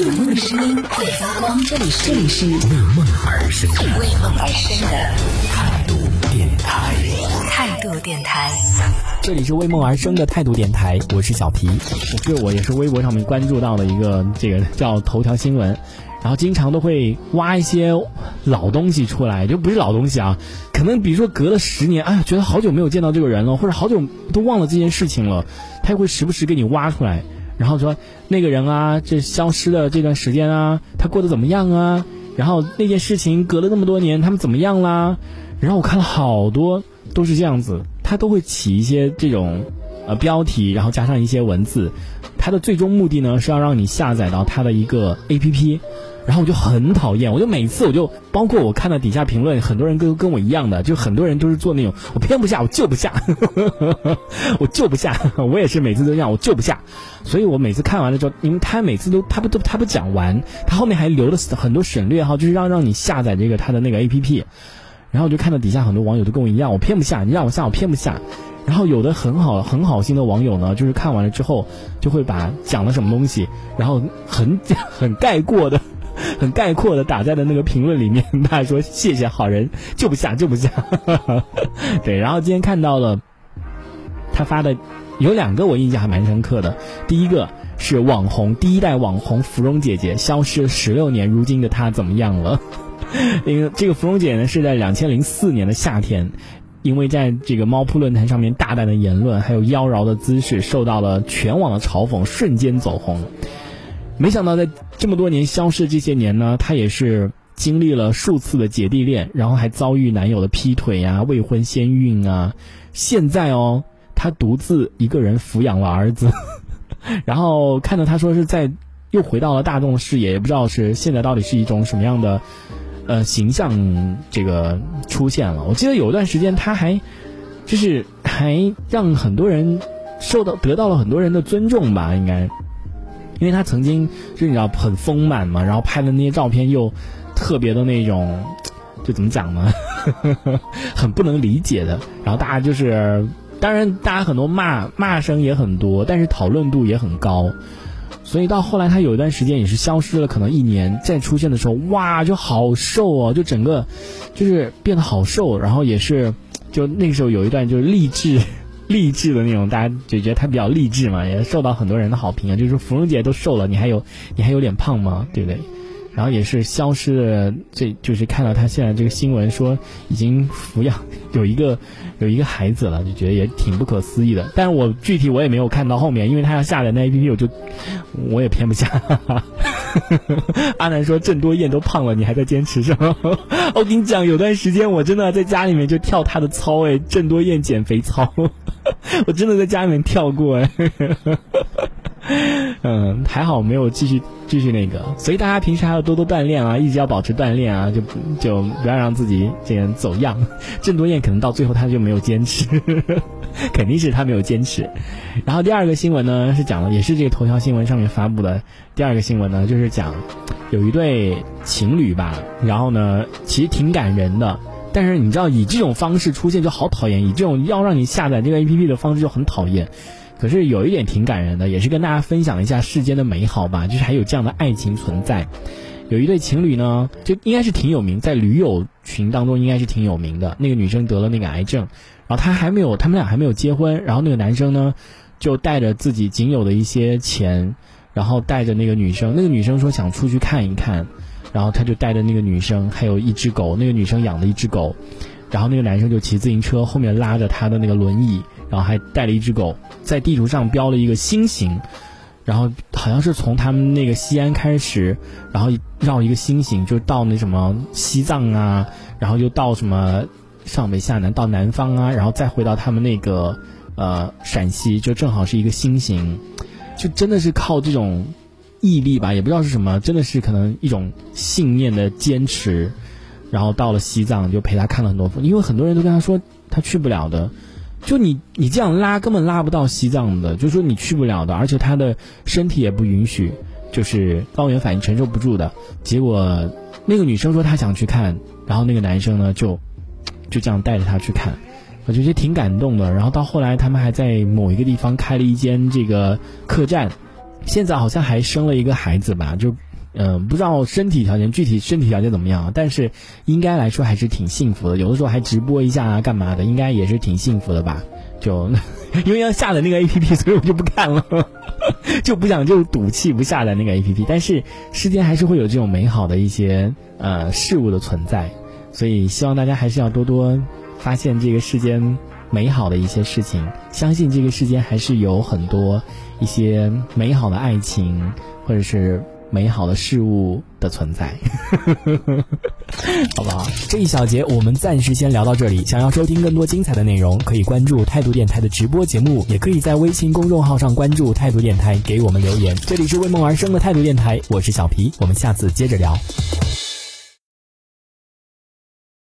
有梦的声音会发光，这里是这里是为梦而生的为梦而生的态度电台。态度电台。这里是为梦而生的态度电台，我是小皮，这我也是微博上面关注到的一个这个叫头条新闻，然后经常都会挖一些老东西出来，就不是老东西啊，可能比如说隔了十年，哎呀，觉得好久没有见到这个人了，或者好久都忘了这件事情了，他也会时不时给你挖出来，然后说那个人啊，这消失的这段时间啊，他过得怎么样啊？然后那件事情隔了那么多年，他们怎么样啦？然后我看了好多都是这样子，他都会起一些这种呃标题，然后加上一些文字，它的最终目的呢是要让你下载到它的一个 A P P，然后我就很讨厌，我就每次我就包括我看到底下评论，很多人跟跟我一样的，就很多人都是做那种我偏不下，我就不下，我就不下，我也是每次都这样，我就不下，所以我每次看完了之后，因为他每次都他不都他不讲完，他后面还留了很多省略号，就是让让你下载这个他的那个 A P P。然后我就看到底下很多网友都跟我一样，我偏不下，你让我下我偏不下。然后有的很好很好心的网友呢，就是看完了之后，就会把讲了什么东西，然后很 很概括的、很概括的打在了那个评论里面。他说谢谢好人，就不下就不下。对，然后今天看到了他发的有两个我印象还蛮深刻的，第一个是网红第一代网红芙蓉姐姐消失十六年，如今的她怎么样了？因为这个芙蓉姐呢，是在两千零四年的夏天，因为在这个猫扑论坛上面大胆的言论，还有妖娆的姿势，受到了全网的嘲讽，瞬间走红。没想到在这么多年消失这些年呢，她也是经历了数次的姐弟恋，然后还遭遇男友的劈腿呀、未婚先孕啊。现在哦，她独自一个人抚养了儿子，然后看到她说是在又回到了大众视野，也不知道是现在到底是一种什么样的。呃，形象这个出现了。我记得有一段时间，他还就是还让很多人受到得到了很多人的尊重吧，应该，因为他曾经就你知道很丰满嘛，然后拍的那些照片又特别的那种，就怎么讲呢，很不能理解的。然后大家就是，当然大家很多骂骂声也很多，但是讨论度也很高。所以到后来，他有一段时间也是消失了，可能一年再出现的时候，哇，就好瘦哦，就整个就是变得好瘦，然后也是就那个时候有一段就是励志 励志的那种，大家就觉得他比较励志嘛，也受到很多人的好评啊，就是芙蓉姐都瘦了，你还有你还有脸胖吗？对不对？然后也是消失了，这就是看到他现在这个新闻说已经抚养有一个有一个孩子了，就觉得也挺不可思议的。但是我具体我也没有看到后面，因为他要下载那 A P P，我就 我也偏不下。阿南说郑多燕都胖了，你还在坚持是吗？我跟你讲，有段时间我真的在家里面就跳他的操哎，郑多燕减肥操，我真的在家里面跳过哎。嗯，还好没有继续继续那个，所以大家平时还要多多锻炼啊，一直要保持锻炼啊，就就不要让自己这样走样。郑多燕可能到最后他就没有坚持，肯定是他没有坚持。然后第二个新闻呢是讲了，也是这个头条新闻上面发布的第二个新闻呢，就是讲有一对情侣吧，然后呢其实挺感人的，但是你知道以这种方式出现就好讨厌，以这种要让你下载这个 A P P 的方式就很讨厌。可是有一点挺感人的，也是跟大家分享一下世间的美好吧，就是还有这样的爱情存在。有一对情侣呢，就应该是挺有名，在驴友群当中应该是挺有名的。那个女生得了那个癌症，然后她还没有，他们俩还没有结婚。然后那个男生呢，就带着自己仅有的一些钱，然后带着那个女生。那个女生说想出去看一看，然后他就带着那个女生，还有一只狗。那个女生养的一只狗，然后那个男生就骑自行车，后面拉着他的那个轮椅。然后还带了一只狗，在地图上标了一个心形，然后好像是从他们那个西安开始，然后绕一个心形，就到那什么西藏啊，然后又到什么上北下南到南方啊，然后再回到他们那个呃陕西，就正好是一个心形，就真的是靠这种毅力吧，也不知道是什么，真的是可能一种信念的坚持，然后到了西藏就陪他看了很多风，因为很多人都跟他说他去不了的。就你你这样拉根本拉不到西藏的，就说你去不了的，而且他的身体也不允许，就是高原反应承受不住的。结果那个女生说她想去看，然后那个男生呢就就这样带着她去看，我觉得挺感动的。然后到后来他们还在某一个地方开了一间这个客栈，现在好像还生了一个孩子吧，就嗯，不知道身体条件具体身体条件怎么样，但是应该来说还是挺幸福的。有的时候还直播一下啊，干嘛的，应该也是挺幸福的吧？就 因为要下载那个 A P P，所以我就不看了，就不想就赌气不下载那个 A P P。但是世间还是会有这种美好的一些呃事物的存在，所以希望大家还是要多多发现这个世间美好的一些事情，相信这个世间还是有很多一些美好的爱情或者是美好的事物的存在。好不好？这一小节我们暂时先聊到这里。想要收听更多精彩的内容，可以关注态度电台的直播节目，也可以在微信公众号上关注态度电台，给我们留言。这里是为梦而生的态度电台，我是小皮，我们下次接着聊。